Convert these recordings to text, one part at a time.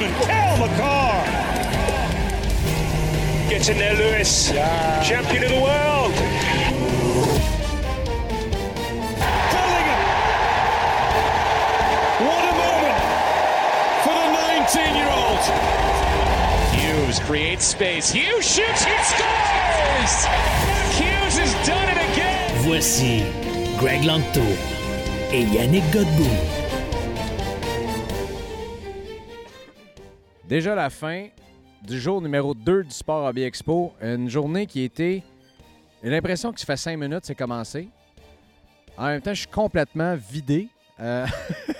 Young defenseman Cal McCarr. Gets in there, Lewis. Champion of the world. Bellingham. What a moment for the 19-year-old. Hughes creates space. Hughes shoots. He scores. Hughes has done it again. Voici Greg Lanto et Yannick Godbout. Déjà la fin du jour numéro 2 du Sport Hobby Expo. Une journée qui était. J'ai l'impression que ça fait 5 minutes, c'est commencé. En même temps, je suis complètement vidé. Euh,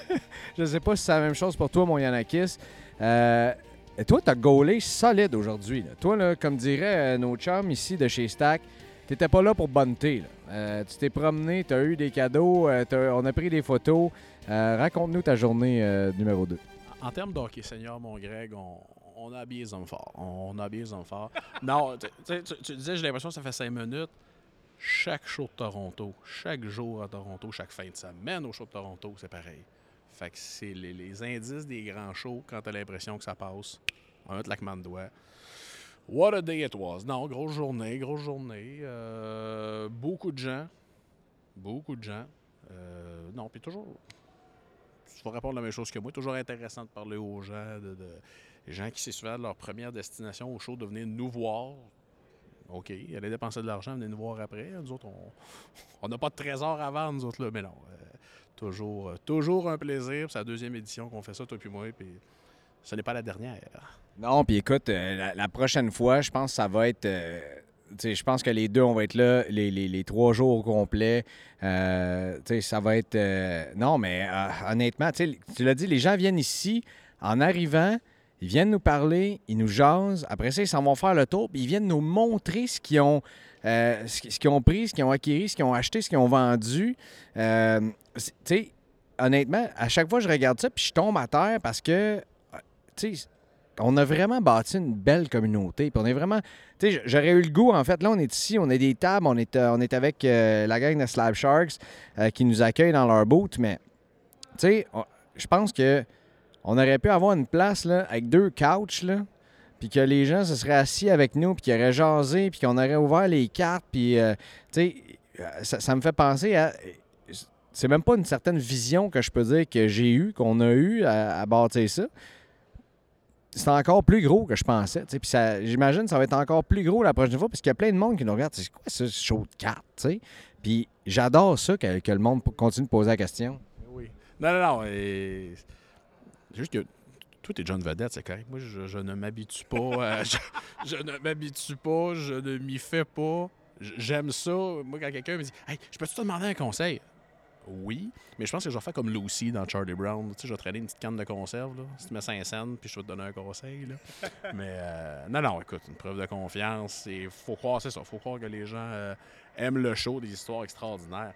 je ne sais pas si c'est la même chose pour toi, mon Yanakis. Euh, et toi, tu as gaulé solide aujourd'hui. Toi, comme diraient euh, nos chums ici de chez Stack, tu n'étais pas là pour. Euh, tu t'es promené, tu as eu des cadeaux, on a pris des photos. Raconte-nous ta journée numéro 2. En termes d'hockey senior, mon Greg, on, on a habillé les hommes forts. On a habillé les hommes forts. non, tu, tu- disais, j'ai l'impression que ça fait cinq minutes. Chaque show de Toronto, chaque jour à Toronto, chaque fin de semaine au show de Toronto, c'est pareil. Fait que c'est les, les indices des grands shows quand t'as l'impression que ça passe. Un claquement de doigts. What a day it was. Non, grosse journée, grosse journée. Euh, beaucoup de gens. Beaucoup de gens. Euh, non, puis toujours, tu vas répondre la même chose que moi. Toujours intéressant de parler aux gens, de, les gens qui c'est souvent leur première destination au show de venir nous voir. OK, aller dépenser de l'argent, venir nous voir après. Nous autres, on n'a pas de trésor vendre, nous autres, là. Mais non, euh, toujours, euh, toujours un plaisir. C'est la deuxième édition qu'on fait ça, toi puis moi. Puis ce n'est pas la dernière. Non, puis écoute, euh, la, la prochaine fois, je pense que ça va être. Je pense que les deux, on va être là les, les- les trois jours au complet. Euh, ça va être. euh, non, mais euh, honnêtement, tu l'as dit, les gens viennent ici en arrivant. Ils viennent nous parler, ils nous jasent. Après ça, ils s'en vont faire le tour, puis ils viennent nous montrer ce qu'ils ont, ce ce qu'ils ont pris, ce qu'ils ont acquis, ce qu'ils ont acheté, ce qu'ils ont vendu. Honnêtement, à chaque fois, je regarde ça, puis je tombe à terre parce que, on a vraiment bâti une belle communauté. On est j'aurais eu le goût, en fait. Là, on est ici, on a des tables, on est, euh, avec euh, la gang de Slab Sharks euh, qui nous accueille dans leur boot. Mais, tu sais, je pense que on aurait pu avoir une place là, avec deux couches, là. Puis que les gens se seraient assis avec nous, puis qu'ils auraient jasé, puis qu'on aurait ouvert les cartes. Puis, tu sais, ça, ça me fait penser à. C'est même pas une certaine vision que je peux dire que j'ai eue, qu'on a eue à, à bâtir ça c'est encore plus gros que je pensais. Puis ça- j'imagine que ça va être encore plus gros la prochaine fois parce qu'il y a plein de monde qui nous regarde. C'est quoi ce show de cartes? Puis j'adore ça que, que le monde continue de poser la question. Oui. Non, non, non. et- C'est juste que toi, t'es John Vedette, c'est correct. Moi, je, je ne m'habitue pas. à- je, je ne m'habitue pas. Je ne m'y fais pas. J'aime ça. Moi, quand quelqu'un me dit Hey, je peux-tu te demander un conseil? Oui. Mais je pense que je vais faire comme Lucy dans Charlie Brown. Tu sais, je vais traîner une petite canne de conserve. Là. Si tu mets 5 cents, puis je vais te donner un conseil. Là. Mais euh, non, non, écoute, une preuve de confiance. Il faut croire, c'est ça. faut croire que les gens euh, aiment le show, des histoires extraordinaires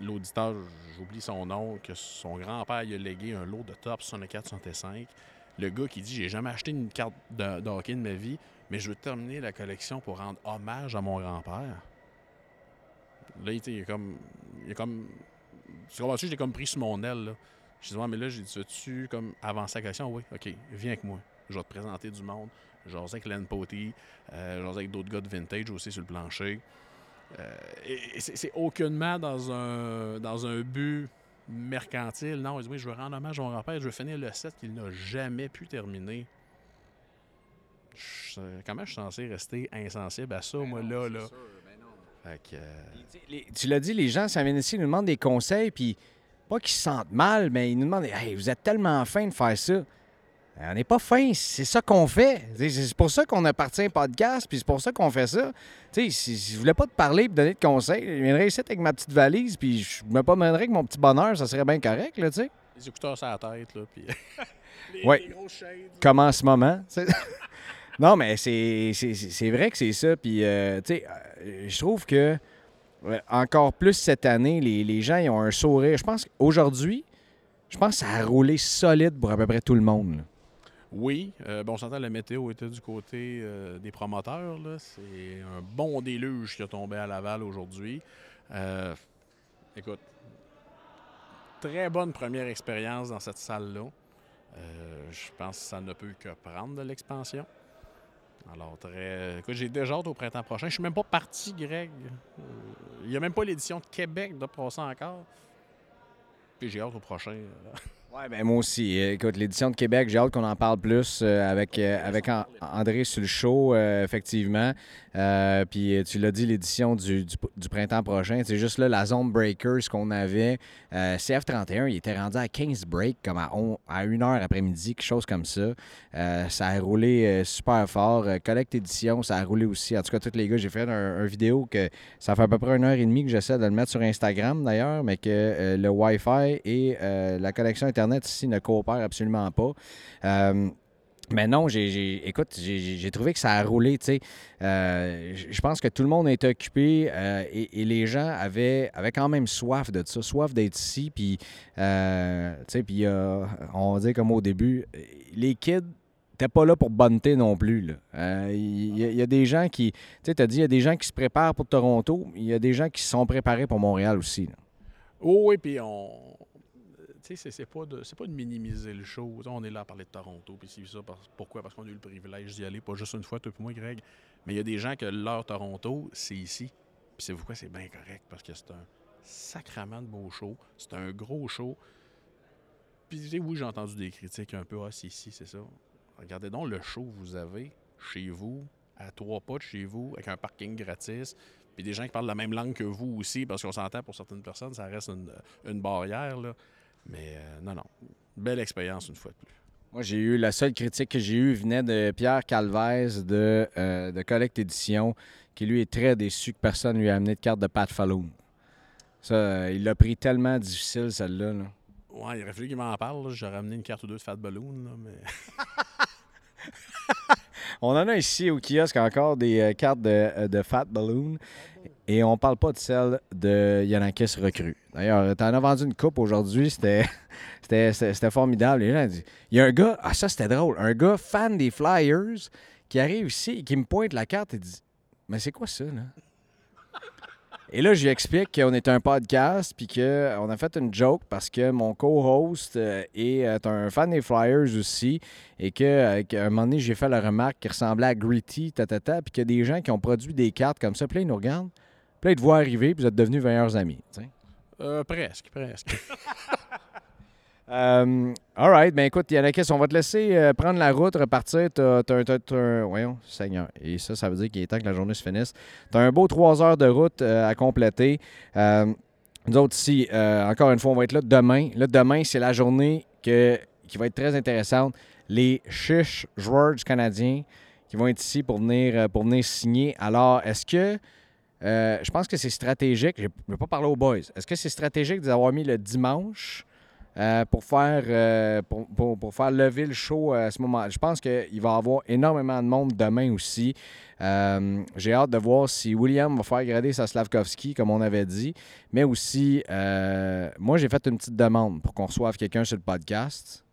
l'auditeur, j'oublie son nom, que son grand-père il a légué un lot de top 64-65. Le gars qui dit J'ai jamais acheté une carte de, de hockey de ma vie, mais je veux terminer la collection pour rendre hommage à mon grand-père. Là, il, tu est comme. Il est comme. Tu comprends-tu, j'ai comme pris sur mon aile. Là. Je dis Ouais, mais là, j'ai dit Veux-tu comme avancer la collection Oui, OK, viens avec moi. Je vais te présenter du monde. J'ose avec Len Potty, euh, j'ose avec d'autres gars de vintage aussi sur le plancher. Euh, et et c'est aucunement dans un, dans un but mercantile. Non, il dit oui, je veux rendre hommage à mon grand-père, je veux finir le set qu'il n'a jamais pu terminer. Je- comment je suis censé rester insensible à ça, moi, là, là? Fait que, euh, Les- tu l'as dit, les gens, ça vient ici, ils nous demandent des conseils, puis pas qu'ils se sentent mal, mais ils nous demandent Hey, vous êtes tellement fin de faire ça. On n'est pas fin, c'est ça qu'on fait. C'est pour ça qu'on a parti un podcast, puis c'est pour ça qu'on fait ça. Tu sais, si, si je voulais pas te parler et donner de conseils, je viendrais ici avec ma petite valise, puis je me promènerais avec mon petit bonheur, ça serait bien correct, là, tu sais. Les écouteurs sur la tête, là, puis... les, Ouais. les grosses shades. Comme en ce moment. non, mais c'est vrai que c'est ça. Puis, euh, tu sais, euh, je trouve que encore plus cette année, les, gens ils ont un sourire. Je pense qu'aujourd'hui, je pense que ça a roulé solide pour à peu près tout le monde. Oui, euh, bon, on s'entend, la météo était du côté des promoteurs. C'est un bon déluge qui a tombé à Laval aujourd'hui. Écoute, très bonne première expérience dans cette salle-là. Je pense que ça ne peut que prendre de l'expansion. Alors, très. Écoute, j'ai déjà hâte au printemps prochain. Je suis même pas parti, Greg. Euh, Il n'y a même pas l'édition de Québec de passer encore. Puis j'ai hâte au prochain. Ouais, ben moi aussi. Écoute, l'édition de Québec, j'ai hâte qu'on en parle plus euh, avec, euh, avec An- André sur le show, euh, effectivement. Puis tu l'as dit, l'édition du, du, du printemps prochain. C'est juste là, la zone breakers qu'on avait. Euh, CF31, il était rendu à 15 breaks, comme à, on- à 1 heure après-midi, quelque chose comme ça. Ça a roulé super fort. Collect édition, ça a roulé aussi. En tout cas, tous les gars, j'ai fait un, un vidéo que ça fait à peu près une heure et demie que j'essaie de le mettre sur Instagram d'ailleurs, mais que le Wi-Fi et la connexion Internet ici ne coopèrent absolument pas. Euh, mais non, j'ai, écoute, j'ai, trouvé que ça a roulé. Euh, je pense que tout le monde était occupé euh, et, les gens avaient, avaient quand même soif de ça, soif d'être ici. Puis, euh, puis euh, on va dire comme au début, les kids n'étaient pas là pour bonneter non plus. Il y, a- des gens qui, tu as dit, il y a des gens qui se préparent pour Toronto, il y a des gens qui se sont préparés pour Montréal aussi. Oh oui, puis on. C'est- pas, de, minimiser le show. On est là à parler de Toronto, puis c'est ça. pourquoi? Parce qu'on a eu le privilège d'y aller, pas juste une fois, toi et moi, Greg. Mais il y a des gens que leur Toronto, c'est ici. Puis c'est pourquoi c'est bien correct, parce que c'est un sacrament de beau show. C'est un gros show. Puis oui, j'ai entendu des critiques un peu, ah, c'est ici, c'est ça. Regardez donc le show que vous avez chez vous, à trois pas de chez vous, avec un parking gratis. Puis des gens qui parlent la même langue que vous aussi, parce qu'on s'entend pour certaines personnes, ça reste une, une barrière. Là. Mais euh, non, non. Belle expérience une fois de plus. Moi, j'ai eu la seule critique que j'ai eue venait de Pierre Calvez de, euh, de Collect Édition, qui lui est très déçu que personne lui a amené de carte de Pat Falloon. Ça, euh, il l'a pris tellement difficile, celle-là. là. Ouais, il aurait fallu qu'il m'en parle. J'aurais amené une carte ou deux de Fat Balloon. Là, mais... On en a ici au kiosque encore des euh, cartes de, de Fat Balloon. Et on parle pas de celle de Yanakis recrue. D'ailleurs, tu en as vendu une coupe aujourd'hui. C'était, formidable. Les gens disent- Il y a un gars, ah ça c'était drôle, un gars fan des Flyers qui arrive ici et qui me pointe la carte et dit Mais c'est quoi ça, là? Et là, je lui explique qu'on est un podcast puis qu'on a fait une joke parce que mon co-host euh, est euh, un fan des Flyers aussi et euh, qu'à un moment donné, j'ai fait la remarque qui ressemblait à Gritty, tatata, puis qu'il y a des gens qui ont produit des cartes comme ça. Puis là, ils nous regardent. Puis là, ils te voient arriver, puis vous êtes devenus meilleurs amis. Euh, presque, presque. Euh, all right. Ben écoute, Yannakis, on va te laisser euh, prendre la route, repartir. T'as, t'as, t'as- t'as un... Voyons, Seigneur. Et ça, ça veut dire qu'il est temps que la journée se finisse. T'as un beau trois heures de route euh, à compléter. Euh, nous autres ici, euh, encore une fois, on va être là demain. Là, demain, c'est la journée que, qui va être très intéressante. Les chiches joueurs du Canadien qui vont être ici pour venir, pour venir signer. Alors, est-ce que... euh, je pense que c'est stratégique. Je ne vais pas parler aux boys. Est-ce que c'est stratégique de les avoir mis le dimanche euh, pour, faire, euh, pour, faire lever le show à ce moment Je pense qu'il va y avoir énormément de monde demain aussi. J'ai hâte de voir si William va faire grader sa Slavkovski, comme on avait dit. Mais aussi, moi, j'ai fait une petite demande pour qu'on reçoive quelqu'un sur le podcast.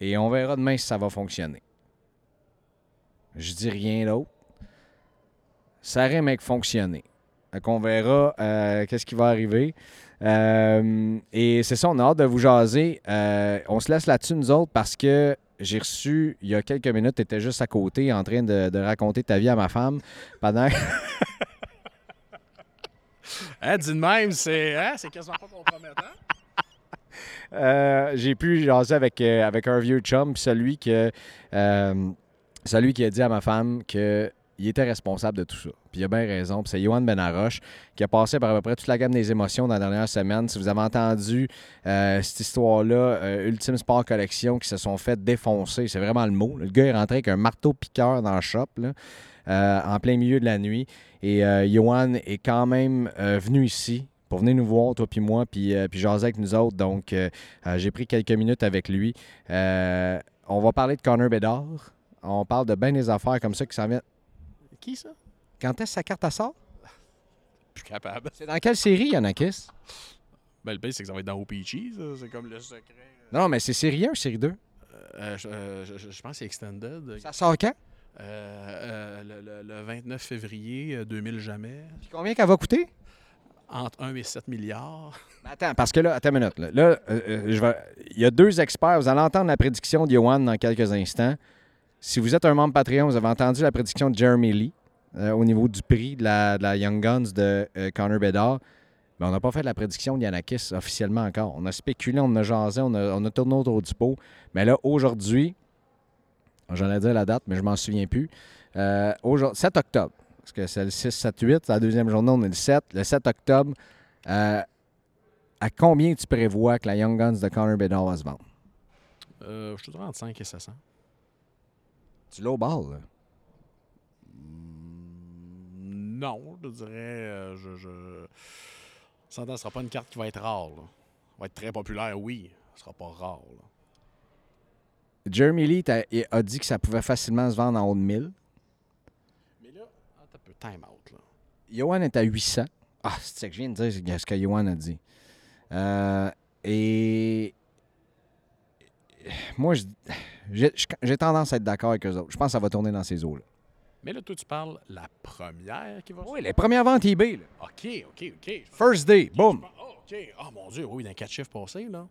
Et on verra demain si ça va fonctionner. Je dis rien d'autre. Ça rime avec fonctionner. Fait qu'on verra euh, qu'est-ce qui va arriver. Euh, et c'est ça, on a hâte de vous jaser. Euh, on se laisse là-dessus, nous autres, parce que j'ai reçu, il y a quelques minutes, tu étais juste à côté en train de, de raconter ta vie à ma femme pendant. hein, dis de même, c'est, hein, c'est quasiment pas compromettant. Euh, j'ai pu jaser avec, euh, avec un vieux chum, celui que. euh, celui qui a dit à ma femme que il était responsable de tout ça. Puis il a bien raison. Puis c'est Johan Benaroche qui a passé par à peu près toute la gamme des émotions dans la dernière semaine. Si vous avez entendu euh, cette histoire-là, euh, Ultime Sport Collection, qui se sont fait défoncer, c'est vraiment le mot. Le gars est rentré avec un marteau-piqueur dans le shop, là, euh, en plein milieu de la nuit. Et Johan est quand même venu ici pour venir nous voir, toi puis moi, puis, puis jaser avec nous autres. Donc, j'ai pris quelques minutes avec lui. on va parler de Connor Bedard. On parle de bien des affaires comme ça qui s'en viennent. Qui ça? Quand est-ce que sa carte à sort? Suis capable. C'est dans quelle série, Yanakis? Ben, le pire, c'est que ça va être dans OPG, ça. C'est comme le secret. Non, mais c'est série 1 ou série 2? Euh, euh, je, je, pense que c'est Extended. Ça sort quand? Euh, le, le, 29 février 2000 jamais. Puis combien qu'elle va coûter? Entre 1 et 7 milliards. attends, parce que là, attends une minute. Là, je vais... il y a deux experts. Vous allez entendre la prédiction de Yohan dans quelques instants. Si vous êtes un membre Patreon, vous avez entendu la prédiction de Jeremy Lee euh, au niveau du prix de la, Young Guns de euh, Connor Bedard. Mais on n'a pas fait la prédiction de Yanakis officiellement encore. On a spéculé, on a jasé, on a, tourné autour du pot. Mais là, aujourd'hui, j'en ai dit la date, mais je m'en souviens plus. Euh, 7 octobre, parce que c'est le 6, 7, 8, la deuxième journée, on est le 7. Le 7 octobre, euh, à combien tu prévois que la Young Guns de Connor Bedard va se vendre? je te dirais entre 5 et 700. Tu low-ball, là? Non, je dirais. Euh, je, je... Ça ne sera pas une carte qui va être rare. Là. va être très populaire, oui. Ce sera pas rare. Jeremy Lee a, dit que ça pouvait facilement se vendre en haut de 1000. Mais là, un peu time out. Là. Johan est à 800. Ah, c'est ce que je viens de dire, ce que Johan a dit. Euh, et moi, j'ai tendance à être d'accord avec eux autres. Je pense que ça va tourner dans ces eaux-là. Mais là, toi, tu parles la première qui va Oui, les premières ventes eBay. Là. OK, OK, OK. First day, boom. Oh, OK. Oh mon Dieu, oui, dans quatre chiffres passés, là.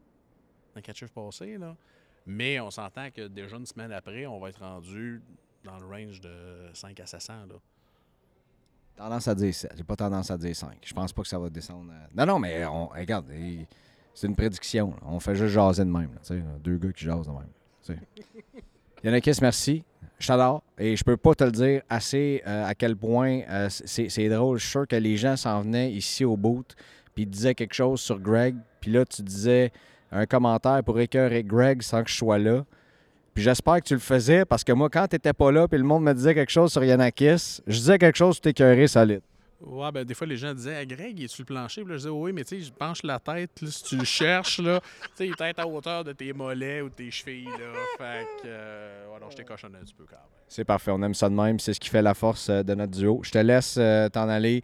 Dans quatre chiffres passés, là. Mais on s'entend que déjà une semaine après, on va être rendu dans le range de 5 à 700, là. Tendance à dire 7. J'ai pas tendance à dire 5. Je pense pas que ça va descendre. Non, non, mais on, regarde, c'est une prédiction. On fait juste jaser de même. Là, deux gars qui jasent de même. Yannick, merci. Je t'adore. Et je peux pas te le dire assez euh, à quel point euh, c'est drôle. Je suis sûr que les gens s'en venaient ici au boot, puis disaient quelque chose sur Greg, puis là, tu disais un commentaire pour écœurer Greg sans que je sois là. Puis j'espère que tu le faisais parce que moi, quand tu n'étais pas là, puis le monde me disait quelque chose sur Yanakis, je disais quelque chose, tu écœuré solide. Ouais, ben des fois, les gens disaient Greg, il est sur le plancher? Puis là, je disais Oui, mais tu sais, je penche la tête, si tu le cherches, là, tu sais, il est à hauteur de tes mollets ou tes chevilles, là. Fait que, euh, ouais, je t'ai cochonné un petit peu quand même. C'est parfait, on aime ça de même. C'est ce qui fait la force euh, de notre duo. Je te laisse euh, t'en aller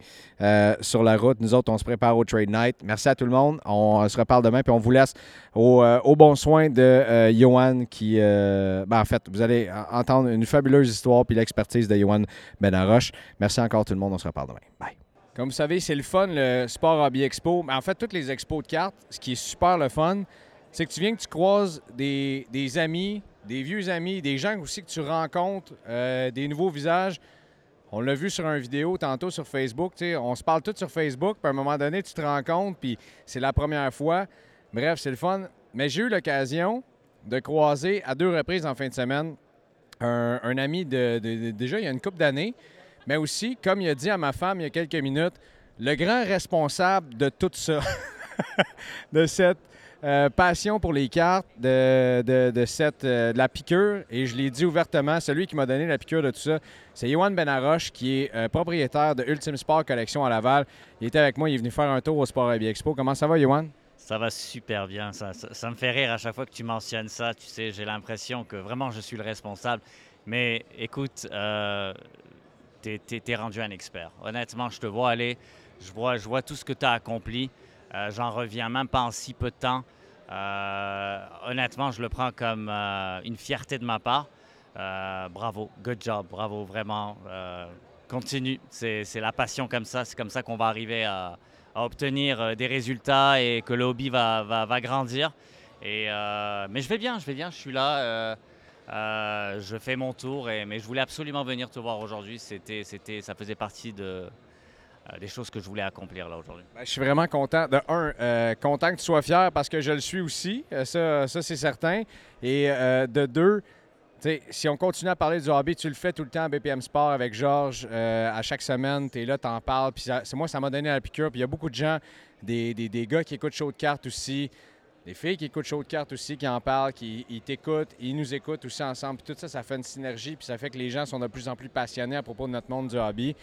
sur la route. Nous autres, on se prépare au Trade Night. Merci à tout le monde. On se reparle demain, puis on vous laisse au, bon soin de Johan qui. ben, en fait, vous allez entendre une fabuleuse histoire puis l'expertise de Johan Benaroche. Merci encore tout le monde. On se reparle demain. Comme vous savez, c'est le fun, le Sport Hobby Expo. Mais en fait, toutes les expos de cartes, ce qui est super le fun, c'est que tu viens que tu croises des, amis, des vieux amis, des gens aussi que tu rencontres, euh, des nouveaux visages. On l'a vu sur une vidéo tantôt sur Facebook. On se parle tous sur Facebook, puis à un moment donné, tu te compte, puis c'est la première fois. Bref, c'est le fun. Mais j'ai eu l'occasion de croiser à deux reprises en fin de semaine un, ami de, déjà il y a une couple d'années, mais aussi, comme il a dit à ma femme il y a quelques minutes, le grand responsable de tout ça, de cette euh, passion pour les cartes, de, cette, euh, la piqûre, et je l'ai dit ouvertement, celui qui m'a donné la piqûre de tout ça, c'est Yohan Benaroche, qui est euh, propriétaire de Ultimate Sport Collection à Laval. Il était avec moi, il est venu faire un tour au Sport Hobby Expo. Comment ça va, Yohan? Ça va super bien. Ça, me fait rire à chaque fois que tu mentionnes ça. Tu sais, j'ai l'impression que vraiment je suis le responsable. Mais écoute, tu es, rendu un expert. Honnêtement, je te vois aller, je vois, je vois tout ce que tu as accompli. Euh, j'en reviens même pas en si peu de temps. Euh, honnêtement, je le prends comme euh, une fierté de ma part. bravo, good job, bravo, vraiment. continue, c'est la passion comme ça, c'est comme ça qu'on va arriver à, obtenir des résultats et que le hobby va, grandir. Mais je vais bien, je vais bien, je suis là. Euh, je fais mon tour, mais je voulais absolument venir te voir aujourd'hui. C'était, c'était, ça faisait partie euh, des choses que je voulais accomplir là aujourd'hui. Ben, je suis vraiment content. De un, euh, content que tu sois fier parce que je le suis aussi. ça, ça c'est certain. Et de deux, si on continue à parler du hobby, tu le fais tout le temps à BPM Sport avec Georges. À chaque semaine, tu es là, tu en parles. Puis moi, ça m'a donné la piqûre. Puis il y a beaucoup de gens, des, des, gars qui écoutent Show de cartes aussi, des filles qui écoutent Show de cartes aussi, qui en parlent, qui t'écoutent, ils nous écoutent aussi ensemble. Puis tout ça, ça fait une synergie. Puis ça fait que les gens sont de plus en plus passionnés à propos de notre monde du hobby.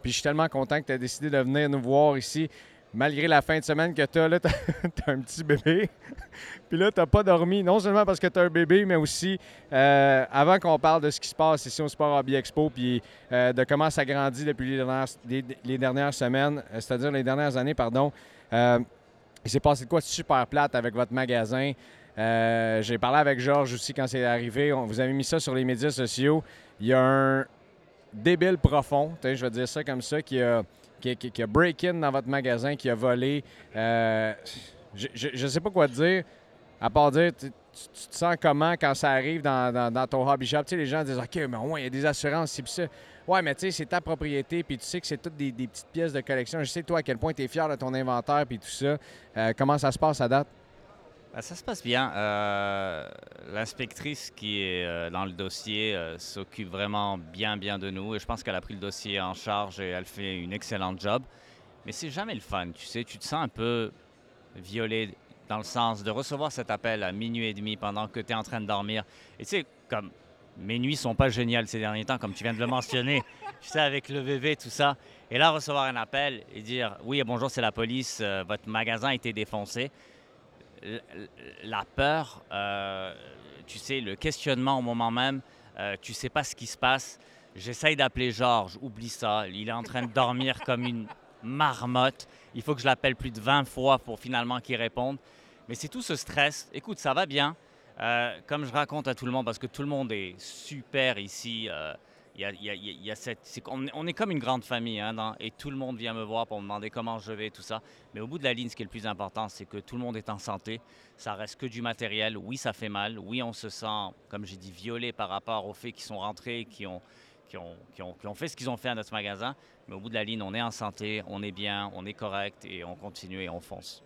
Puis je suis tellement content que tu aies décidé de venir nous voir ici malgré la fin de semaine que tu as, là, tu as, un petit bébé. puis là, tu n'as pas dormi, non seulement parce que tu as un bébé, mais aussi euh, avant qu'on parle de ce qui se passe ici au Sport Hobby Expo, puis euh, de comment ça grandit depuis les dernières, les, dernières semaines, euh, c'est-à-dire les dernières années, pardon. Il s'est passé de quoi super plate avec votre magasin. J'ai parlé avec Georges aussi quand c'est arrivé. On, vous avez mis ça sur les médias sociaux. Il y a un débile profond, je vais dire ça comme ça, qui a qui, a break-in dans votre magasin, qui a volé. Euh, je ne sais pas quoi te dire, à part dire, tu, te sens comment quand ça arrive dans, ton hobby shop? Tu sais, les gens disent, OK, mais au moins, il y a des assurances, c'est ça. Ouais, mais tu sais, c'est ta propriété, puis tu sais que c'est toutes des, petites pièces de collection. Je sais, toi, à quel point tu es fier de ton inventaire, puis tout ça. Euh, comment ça se passe à date? Ben, ça se passe bien. Euh, l'inspectrice qui est euh, dans le dossier s'occupe vraiment bien, bien de nous. Et je pense qu'elle a pris le dossier en charge et elle fait une excellente job. Mais c'est jamais le fun, tu sais. Tu te sens un peu violé dans le sens de recevoir cet appel à minuit et demi pendant que tu es en train de dormir. Et tu sais, comme mes nuits sont pas géniales ces derniers temps, comme tu viens de le mentionner, tu sais, avec le bébé, tout ça. Et là, recevoir un appel et dire Oui, bonjour, c'est la police, votre magasin a été défoncé la peur, euh, tu sais, le questionnement au moment même, euh, tu sais pas ce qui se passe. J'essaye d'appeler Georges, oublie ça, il est en train de dormir comme une marmotte. Il faut que je l'appelle plus de 20 fois pour finalement qu'il réponde. Mais c'est tout ce stress. Écoute, ça va bien. Euh, comme je raconte à tout le monde, parce que tout le monde est super ici on, est comme une grande famille hein, et tout le monde vient me voir pour me demander comment je vais, tout ça. Mais au bout de la ligne, ce qui est le plus important, c'est que tout le monde est en santé. Ça reste que du matériel. Oui, ça fait mal. Oui, on se sent, comme j'ai dit, violé par rapport aux faits qui sont rentrés, qui ont, qui ont, qui ont, qui ont fait ce qu'ils ont fait à notre magasin. Mais au bout de la ligne, on est en santé, on est bien, on est correct et on continue et on fonce.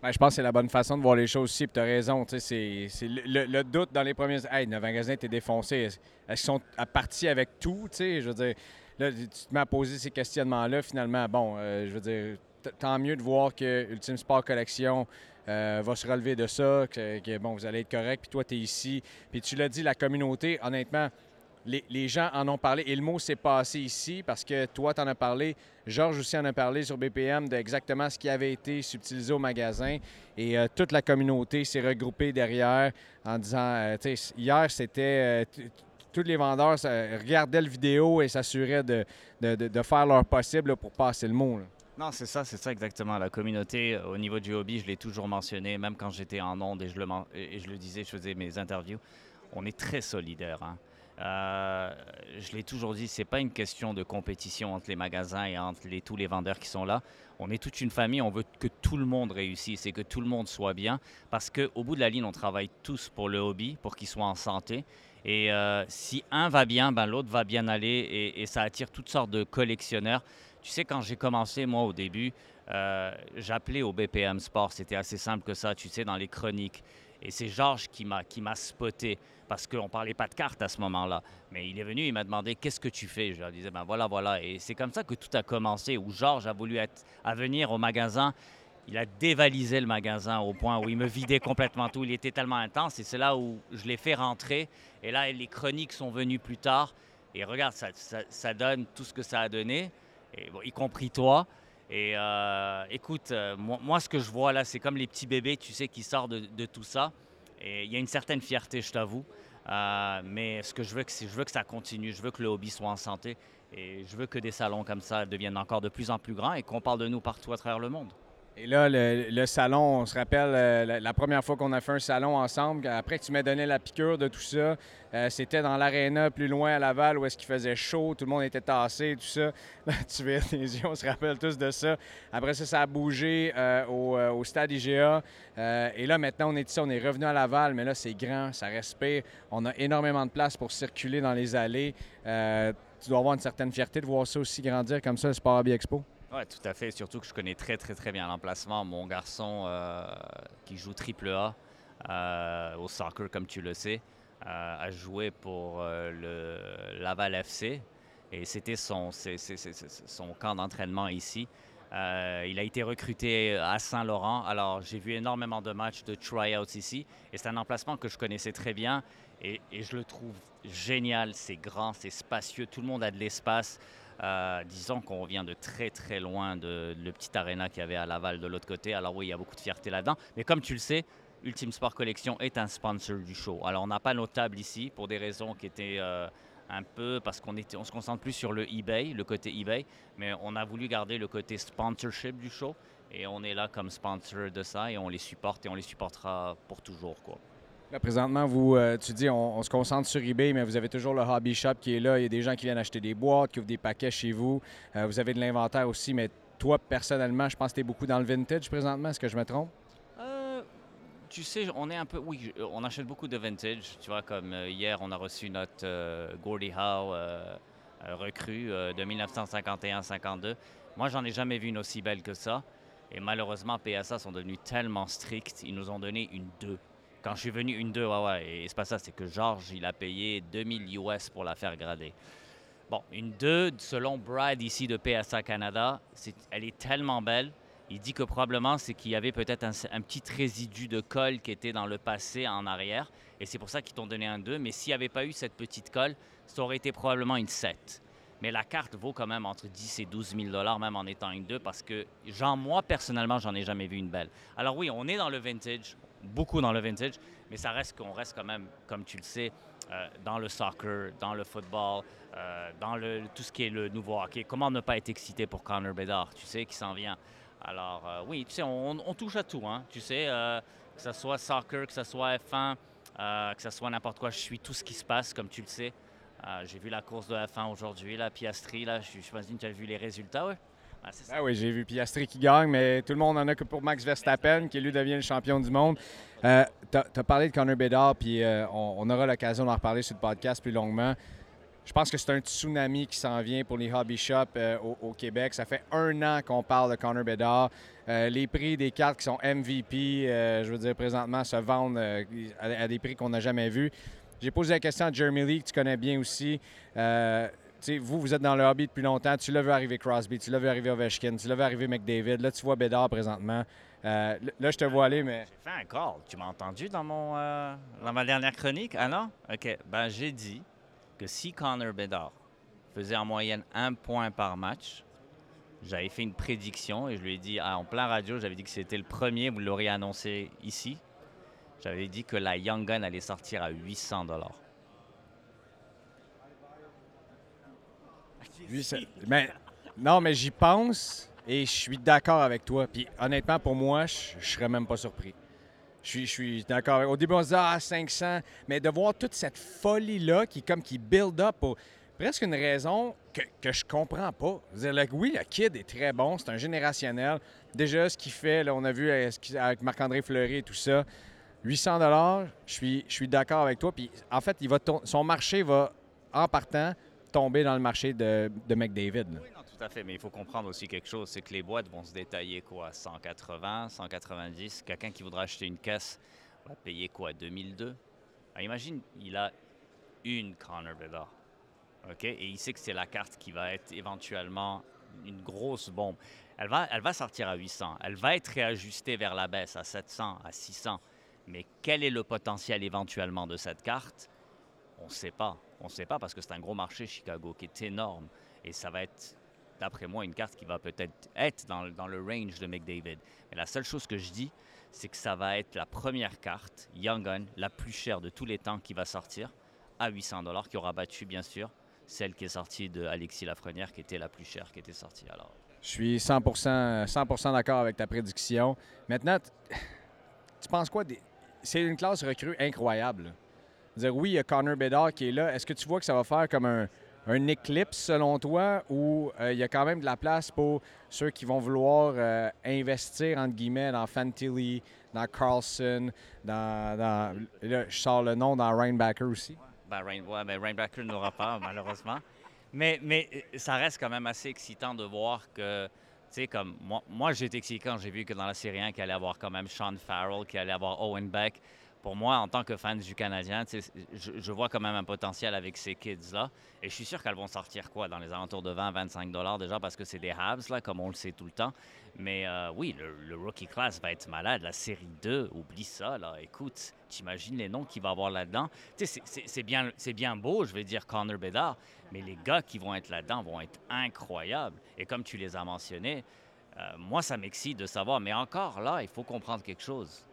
Ben, je pense que c'est la bonne façon de voir les choses aussi. tu as raison. C'est le, doute dans les premiers. Hey, le magasin était défoncé. Est-ce qu'ils sont partis avec tout? Je veux dire, là, tu te mets à poser ces questionnements-là. Finalement, bon, euh, je veux dire, tant mieux de voir que Ultime Sport Collection euh, va se relever de ça, que, que, bon, vous allez être correct. Puis toi, tu es ici. Puis tu l'as dit, la communauté, honnêtement, les, gens en ont parlé et le mot s'est passé ici parce que toi, tu en as parlé. Georges aussi en a parlé sur BPM d'exactement ce qui avait été subtilisé au magasin. Et euh, toute la communauté s'est regroupée derrière en disant, euh, tu hier, c'était... Euh, tous les vendeurs regardaient le vidéo et s'assuraient de, faire leur possible pour passer le mot. Non, c'est ça, c'est ça exactement. La communauté, au niveau du hobby, je l'ai toujours mentionné, même quand j'étais en onde et je, le, disais, je faisais mes interviews. On est très solidaires. Hein. Euh, je l'ai toujours dit, c'est pas une question de compétition entre les magasins et entre tous les vendeurs qui sont là. On est toute une famille, on veut que tout le monde réussisse et que tout le monde soit bien parce qu'au bout de la ligne, on travaille tous pour le hobby, pour qu'il soit en santé. Et euh, si un va bien, ben l'autre va bien aller et, et, ça attire toutes sortes de collectionneurs. Tu sais, quand j'ai commencé, moi, au début, euh, j'appelais au BPM Sport. C'était assez simple que ça, tu sais, dans les chroniques. Et c'est Georges qui m'a, qui m'a spoté parce qu'on ne parlait pas de cartes à ce moment-là. Mais il est venu, il m'a demandé qu'est-ce que tu fais. Je lui disais, ben voilà, voilà. Et c'est comme ça que tout a commencé, où Georges a voulu à venir au magasin. Il a dévalisé le magasin au point où il me vidait complètement tout. Il était tellement intense et c'est là où je l'ai fait rentrer. Et là, les chroniques sont venues plus tard. Et regarde, ça, ça, donne tout ce que ça a donné, y compris toi. Et euh, écoute, euh, moi, ce que je vois là, c'est comme les petits bébés, tu sais, qui sortent de, tout ça. Et il y a une certaine fierté, je t'avoue. Euh, mais ce que je veux, c'est je veux que ça continue. Je veux que le hobby soit en santé. Et je veux que des salons comme ça deviennent encore de plus en plus grands et qu'on parle de nous partout à travers le monde. Et là, le, salon, on se rappelle euh, la, première fois qu'on a fait un salon ensemble, après tu m'as donné la piqûre de tout ça, euh, c'était dans l'aréna plus loin à Laval où est-ce qu'il faisait chaud, tout le monde était tassé, tout ça. tu vois tes yeux, on se rappelle tous de ça. Après ça, ça a bougé euh, au, stade IGA. et là, maintenant, on est ici, on est revenu à Laval, mais là, c'est grand, ça respire. On a énormément de place pour circuler dans les allées. tu dois avoir une certaine fierté de voir ça aussi grandir comme ça, le Sport Hobby Expo. Oui, tout à fait. Surtout que je connais très, très, très bien l'emplacement. Mon garçon euh, qui joue triple A euh, au soccer, comme tu le sais, a joué pour le Laval FC et c'était son, son camp d'entraînement ici. Euh, il a été recruté à Saint-Laurent. Alors, j'ai vu énormément de matchs de tryouts ici. Et c'est un emplacement que je connaissais très bien. Et, je le trouve génial. C'est grand, c'est spacieux. Tout le monde a de l'espace. Euh, disons qu'on vient de très, très loin de, le petit aréna qu'il y avait à Laval de l'autre côté. Alors, oui, il y a beaucoup de fierté là-dedans. Mais comme tu le sais, Ultimate Sport Collection est un sponsor du show. Alors, on n'a pas nos tables ici pour des raisons qui étaient. Euh, un peu parce qu'on on se concentre plus sur le eBay, le côté eBay, mais on a voulu garder le côté sponsorship du show et on est là comme sponsor de ça et on les supporte et on les supportera pour toujours. Quoi. Présentement, vous, euh, tu dis, on, se concentre sur eBay, mais vous avez toujours le hobby shop qui est là. Il y a des gens qui viennent acheter des boîtes, qui ouvrent des paquets chez vous. Euh, vous avez de l'inventaire aussi, mais toi, personnellement, je pense que tu es beaucoup dans le vintage présentement. Est-ce que je me trompe? tu sais, on est un peu. Oui, on achète beaucoup de vintage. Tu vois, comme euh, hier, on a reçu notre euh, Gordie Howe euh, recrue de 1951-52. Moi, j'en ai jamais vu une aussi belle que ça. Et malheureusement, PSA sont devenus tellement stricts. Ils nous ont donné une 2. Je suis venu, une 2, ouais, ouais. Et c'est pas ça, c'est que Georges, il a payé 2000 US pour la faire grader. Bon, une 2, selon Brad ici de PSA Canada, elle est tellement belle il dit que probablement c'est qu'il y avait peut-être un, petit résidu de colle qui était dans le passé en arrière, et c'est pour ça qu'ils t'ont donné un 2. Mais s'il n'y avait pas eu cette petite colle, ça aurait été probablement une 7. Mais la carte vaut quand même entre 10 et 12 000 dollars, même en étant une 2, parce que genre, moi, personnellement, j'en ai jamais vu une belle. Alors oui, on est dans le vintage, beaucoup dans le vintage, mais ça reste qu'on reste quand même, comme tu le sais, euh, dans le soccer, dans le football, euh, dans le, tout ce qui est le nouveau hockey. Comment ne pas être excité pour Connor Bedard, tu sais, qui s'en vient? Alors euh, oui, tu sais, on, touche à tout, hein, tu sais, que ce soit soccer, que ce soit F1, euh, que ce soit n'importe quoi, je suis tout ce qui se passe, comme tu le sais. j'ai vu la course de F1 aujourd'hui, la Piastri, là, pense que tu as vu les résultats, ouais. Ah, ben oui, j'ai vu Piastri qui gagne, mais tout le monde en a que pour Max Verstappen, qui lui devient le champion du monde. tu as, parlé de Conor Bedard, puis on, aura l'occasion d'en reparler sur le podcast plus longuement. Je pense que c'est un tsunami qui s'en vient pour les hobby shops euh, au, Québec. Ça fait un an qu'on parle de Connor Bedard. Euh, les prix des cartes qui sont MVP, euh, je veux dire, présentement, se vendent à, des prix qu'on n'a jamais vus. J'ai posé la question à Jeremy Lee, que tu connais bien aussi. Vous, vous êtes dans le hobby depuis longtemps. Tu l'as vu arriver Crosby, tu l'as vu arriver Ovechkin, tu l'as vu arriver McDavid. Là, tu vois Bedard présentement. là, je te vois aller, mais. J'ai fait un call. Tu m'as entendu dans, mon, dans ma dernière chronique? Ah non? OK. Ben, j'ai dit que si Connor Bedard faisait en moyenne un point par match, j'avais fait une prédiction et je lui ai dit, en plein radio, j'avais dit que c'était le premier, vous l'auriez annoncé ici. J'avais dit que la Young Gun allait sortir à 800 dollars. Non, mais j'y pense et je suis d'accord avec toi. Puis honnêtement, pour moi, je, serais même pas surpris. Je suis, d'accord. Au début, on se dit, ah, 500. Mais de voir toute cette folie-là qui, comme, qui build up pour presque une raison que, que je comprends pas. Dire, oui, le kid est très bon, c'est un générationnel. Déjà, ce qu'il fait, on a vu avec Marc-André Fleury et tout ça. 800 je suis, je suis d'accord avec toi. Puis, en fait, il va son marché va, en partant, tomber dans le marché de, de McDavid. Tout à fait, mais il faut comprendre aussi quelque chose, c'est que les boîtes vont se détailler quoi 180, 190. Quelqu'un qui voudra acheter une caisse va payer quoi 2002 ah, Imagine, il a une Connor Bedard. OK? Et il sait que c'est la carte qui va être éventuellement une grosse bombe. Elle va, elle va sortir à 800. Elle va être réajustée vers la baisse à 700, à 600. Mais quel est le potentiel éventuellement de cette carte? On ne sait pas. On ne sait pas parce que c'est un gros marché Chicago qui est énorme. Et ça va être d'après moi, une carte qui va peut-être être dans, le range de McDavid. Mais la seule chose que je dis, c'est que ça va être la première carte Young Gun, la plus chère de tous les temps qui va sortir, à 800 dollars, qui aura battu, bien sûr, celle qui est sortie de Alexis Lafrenière, qui était la plus chère qui était sortie. Alors, je suis 100, 100 d'accord avec ta prédiction. Maintenant, tu penses quoi? C'est une classe recrue incroyable. Dire, oui, il y a Connor Bedard qui est là. Est-ce que tu vois que ça va faire comme un, un éclipse selon toi où euh, il y a quand même de la place pour ceux qui vont vouloir euh, investir entre guillemets dans Fantilli, dans Carlson, dans, là, je sors le nom dans Rainbacker aussi? Ben, Rain, ben, Rainbacker n'aura pas malheureusement. Mais, mais euh, ça reste quand même assez excitant de voir que, tu sais, comme moi, moi été excité quand j'ai vu que dans la série 1 qu'il allait avoir quand même Sean Farrell, qu'il allait avoir Owen Beck. Pour moi, en tant que fan du Canadien, je, vois quand même un potentiel avec ces kids-là. Et je suis sûr qu'elles vont sortir quoi dans les alentours de 20-25 dollars déjà parce que c'est des Habs, là, comme on le sait tout le temps. Mais euh, oui, le, rookie class va être malade. La série 2, oublie ça. Là. Écoute, t'imagines les noms qu'il va avoir là-dedans. C'est bien, bien beau, je vais dire Connor Bedard, mais les gars qui vont être là-dedans vont être incroyables. Et comme tu les as mentionnés, euh, moi, ça m'excite de savoir. Mais encore là, il faut comprendre quelque chose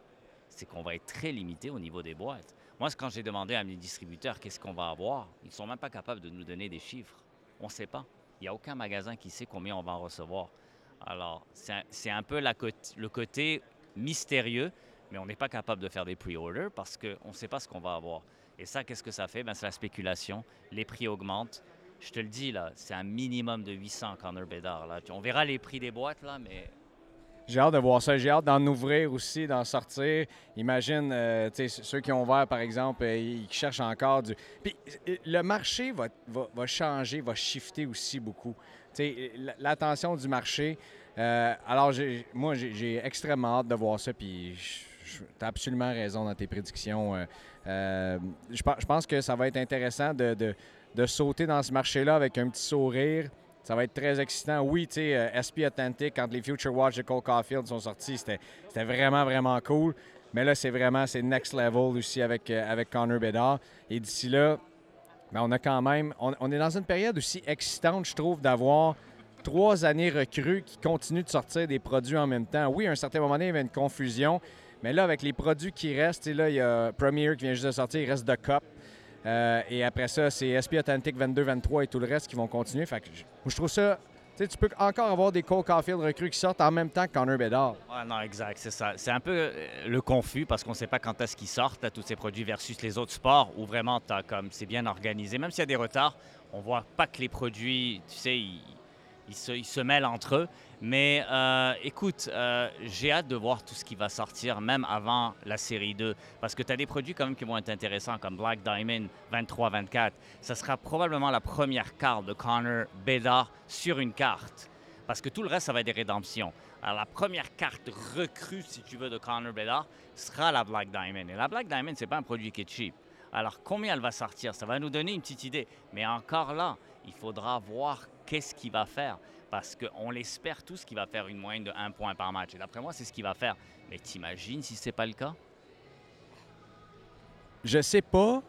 c'est qu'on va être très limité au niveau des boîtes. Moi, quand j'ai demandé à mes distributeurs qu'est-ce qu'on va avoir, ils ne sont même pas capables de nous donner des chiffres. On ne sait pas. Il n'y a aucun magasin qui sait combien on va en recevoir. Alors, c'est un, peu le côté mystérieux, mais on n'est pas capable de faire des pre-orders parce qu'on ne sait pas ce qu'on va avoir. Et ça, qu'est-ce que ça fait? Ben, c'est la spéculation. Les prix augmentent. Je te le dis, là, c'est un minimum de 800 Connor Bedard. Là. On verra les prix des boîtes, là, mais j'ai hâte de voir ça. J'ai hâte d'en ouvrir aussi, d'en sortir. Imagine, euh, ceux qui ont ouvert, par exemple, euh, ils cherchent encore du. Puis euh, le marché va, va, changer, va shifter aussi beaucoup. L'attention du marché. alors, moi, j'ai extrêmement hâte de voir ça. Puis tu as absolument raison dans tes prédictions. je pense que ça va être intéressant de, de, de sauter dans ce marché-là avec un petit sourire. Ça va être très excitant. Oui, tu sais, euh, SP Authentic, quand les Future Watch de Cole Caulfield sont sortis, c'était vraiment, vraiment cool. Mais là, c'est vraiment, c'est next level aussi avec, euh, avec Connor Bedard. Et d'ici là, ben, on a quand même, on, est dans une période aussi excitante, je trouve, d'avoir trois années recrues qui continuent de sortir des produits en même temps. Oui, à un certain moment donné, il y avait une confusion. Mais là, avec les produits qui restent, là, il y a Premier qui vient juste de sortir, il reste de Cup. Euh, et après ça, c'est SP Authentic 22, 23 et tout le reste qui vont continuer. Fait je, trouve ça. Tu peux encore avoir des Cole Caulfield recrues qui sortent en même temps que Connor Bedard. Ouais, non, exact, c'est ça. C'est un peu euh, le confus parce qu'on ne sait pas quand est-ce qu'ils sortent, tous ces produits versus les autres sports où vraiment comme c'est bien organisé. Même s'il y a des retards, on voit pas que les produits, tu sais, ils, ils se, mêlent entre eux. Mais euh, écoute, euh, j'ai hâte de voir tout ce qui va sortir, même avant la série 2. Parce que tu as des produits quand même qui vont être intéressants, comme Black Diamond 23-24. Ça sera probablement la première carte de Connor Bedard sur une carte. Parce que tout le reste, ça va être des rédemptions. Alors, la première carte recrue, si tu veux, de Connor Bedard sera la Black Diamond. Et la Black Diamond, c'est pas un produit qui est cheap. Alors, combien elle va sortir? Ça va nous donner une petite idée. Mais encore là, il faudra voir qu'est-ce qu'il va faire? Parce qu'on l'espère tous qu'il va faire une moyenne de 1 point par match. Et d'après moi, c'est ce qu'il va faire. Mais t'imagines si ce n'est pas le cas? Je sais pas.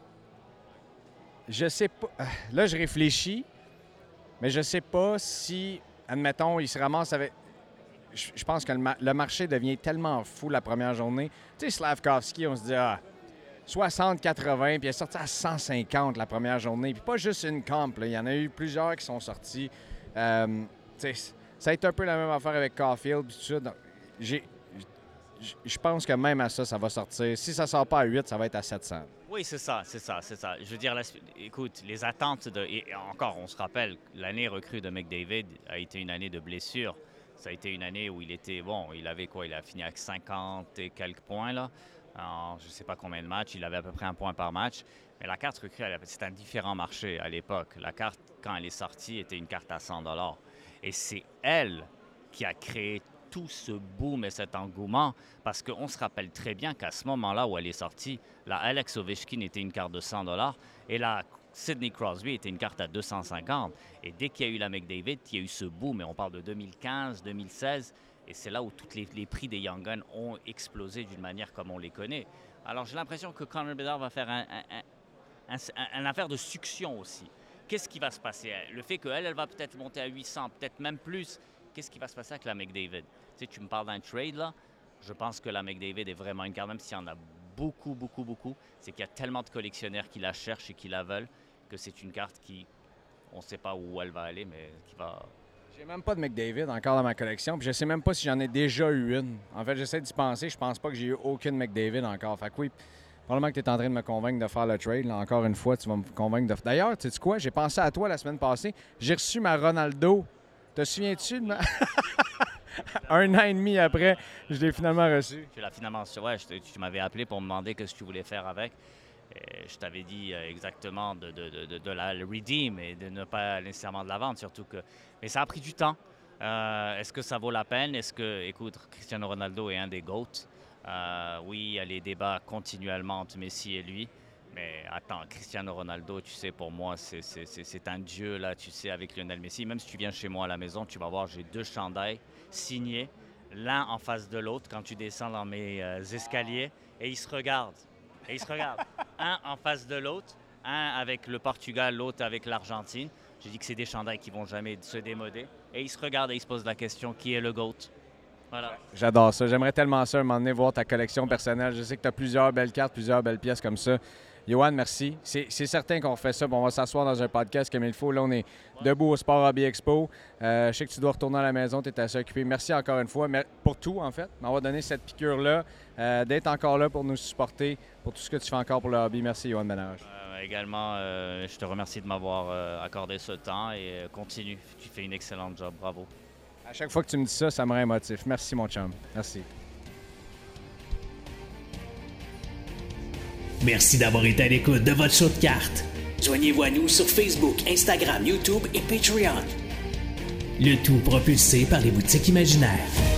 Je sais pas. Euh, là, je réfléchis. Mais je sais pas si, admettons, il se ramasse avec. Je pense que le, marché devient tellement fou la première journée. Tu sais, Slavkovski, on se dit, ah, 60-80, puis il est sorti à 150 la première journée. Puis pas juste une camp, il y en a eu plusieurs qui sont sortis. Euh, ça a été un peu la même affaire avec Caulfield, puis tout ça. je pense que même à ça, ça va sortir. Si ça sort pas à 8, ça va être à 700. Oui, c'est ça, c'est ça, c'est ça. Je veux dire, écoute, les attentes de. Et encore, on se rappelle, l'année recrue de McDavid a été une année de blessure. Ça a été une année où il était. Bon, il avait quoi Il a fini avec 50 et quelques points, là je ne sais pas combien de matchs. Il avait à peu près un point par match. Mais la carte recrue, c'est un différent marché à l'époque. La carte, quand elle est sortie, était une carte à 100 Et c'est elle qui a créé tout ce boom et cet engouement parce qu'on se rappelle très bien qu'à ce moment-là où elle est sortie, la Alex Ovechkin était une carte de 100 et la Sidney Crosby était une carte à 250. Et dès qu'il y a eu la McDavid, il y a eu ce boom, et on parle de 2015, 2016, et c'est là où tous les, prix des Young Guns ont explosé d'une manière comme on les connaît. Alors j'ai l'impression que Conor Bedard va faire un, affaire de succion aussi. Qu'est-ce qui va se passer? Le fait qu'elle, elle va peut-être monter à 800, peut-être même plus. Qu'est-ce qui va se passer avec la McDavid? Tu sais, tu me parles d'un trade là. Je pense que la McDavid est vraiment une carte, même s'il y en a beaucoup, beaucoup, beaucoup. C'est qu'il y a tellement de collectionneurs qui la cherchent et qui la veulent que c'est une carte qui, on ne sait pas où elle va aller, mais qui va, j'ai même pas de McDavid encore dans ma collection. Puis je sais même pas si j'en ai déjà eu une. En fait, j'essaie d'y penser. Je pense pas que j'ai eu aucune McDavid encore. Fait que oui, probablement que tu es en train de me convaincre de faire le trade. encore une fois, tu vas me convaincre de. D'ailleurs, tu sais quoi? J'ai pensé à toi la semaine passée. J'ai reçu ma Ronaldo. Te souviens-tu de ma. un an et demi après, je l'ai finalement reçu. Tu l'as finalement ouais, tu m'avais appelé pour me demander ce que tu voulais faire avec je t'avais dit euh, exactement de, la redeem et de ne pas nécessairement de la vendre, surtout que. Mais ça a pris du temps. Euh, est-ce que ça vaut la peine? Est-ce que, écoute, Cristiano Ronaldo est un des GOAT? Euh, oui, il y a les débats continuellement entre Messi et lui. Mais attends, Cristiano Ronaldo, tu sais, pour moi, c'est un dieu, là, tu sais, avec Lionel Messi. Même si tu viens chez moi à la maison, tu vas voir, j'ai deux chandails signés, l'un en face de l'autre quand tu descends dans mes euh, escaliers, et ils se regardent. Et ils se regardent. un en face de l'autre, un avec le Portugal, l'autre avec l'Argentine. J'ai dit que c'est des chandails qui vont jamais se démoder. Et ils se regardent et ils se posent la question qui est le GOAT? Voilà. J'adore ça. J'aimerais tellement ça, un moment voir ta collection personnelle. Je sais que tu as plusieurs belles cartes, plusieurs belles pièces comme ça. Johan, merci. C'est certain qu'on fait ça. on va s'asseoir dans un podcast comme il faut. Là, on est debout au Sport Hobby Expo. Euh, je sais que tu dois retourner à la maison. Tu es assez occupé. Merci encore une fois. Pour tout, en fait, va donné cette piqûre-là, euh, d'être encore là pour nous supporter, pour tout ce que tu fais encore pour le hobby. Merci, Johan Benage. Euh, également, je te remercie de m'avoir accordé ce temps et continue. Tu fais une excellente job. Bravo. À chaque fois que tu me dis ça, ça me rend émotif. Merci, mon chum. Merci. Merci d'avoir été à l'écoute de votre show de cartes. Joignez-vous à nous sur Facebook, Instagram, YouTube et Patreon. Le tout propulsé par les boutiques imaginaires.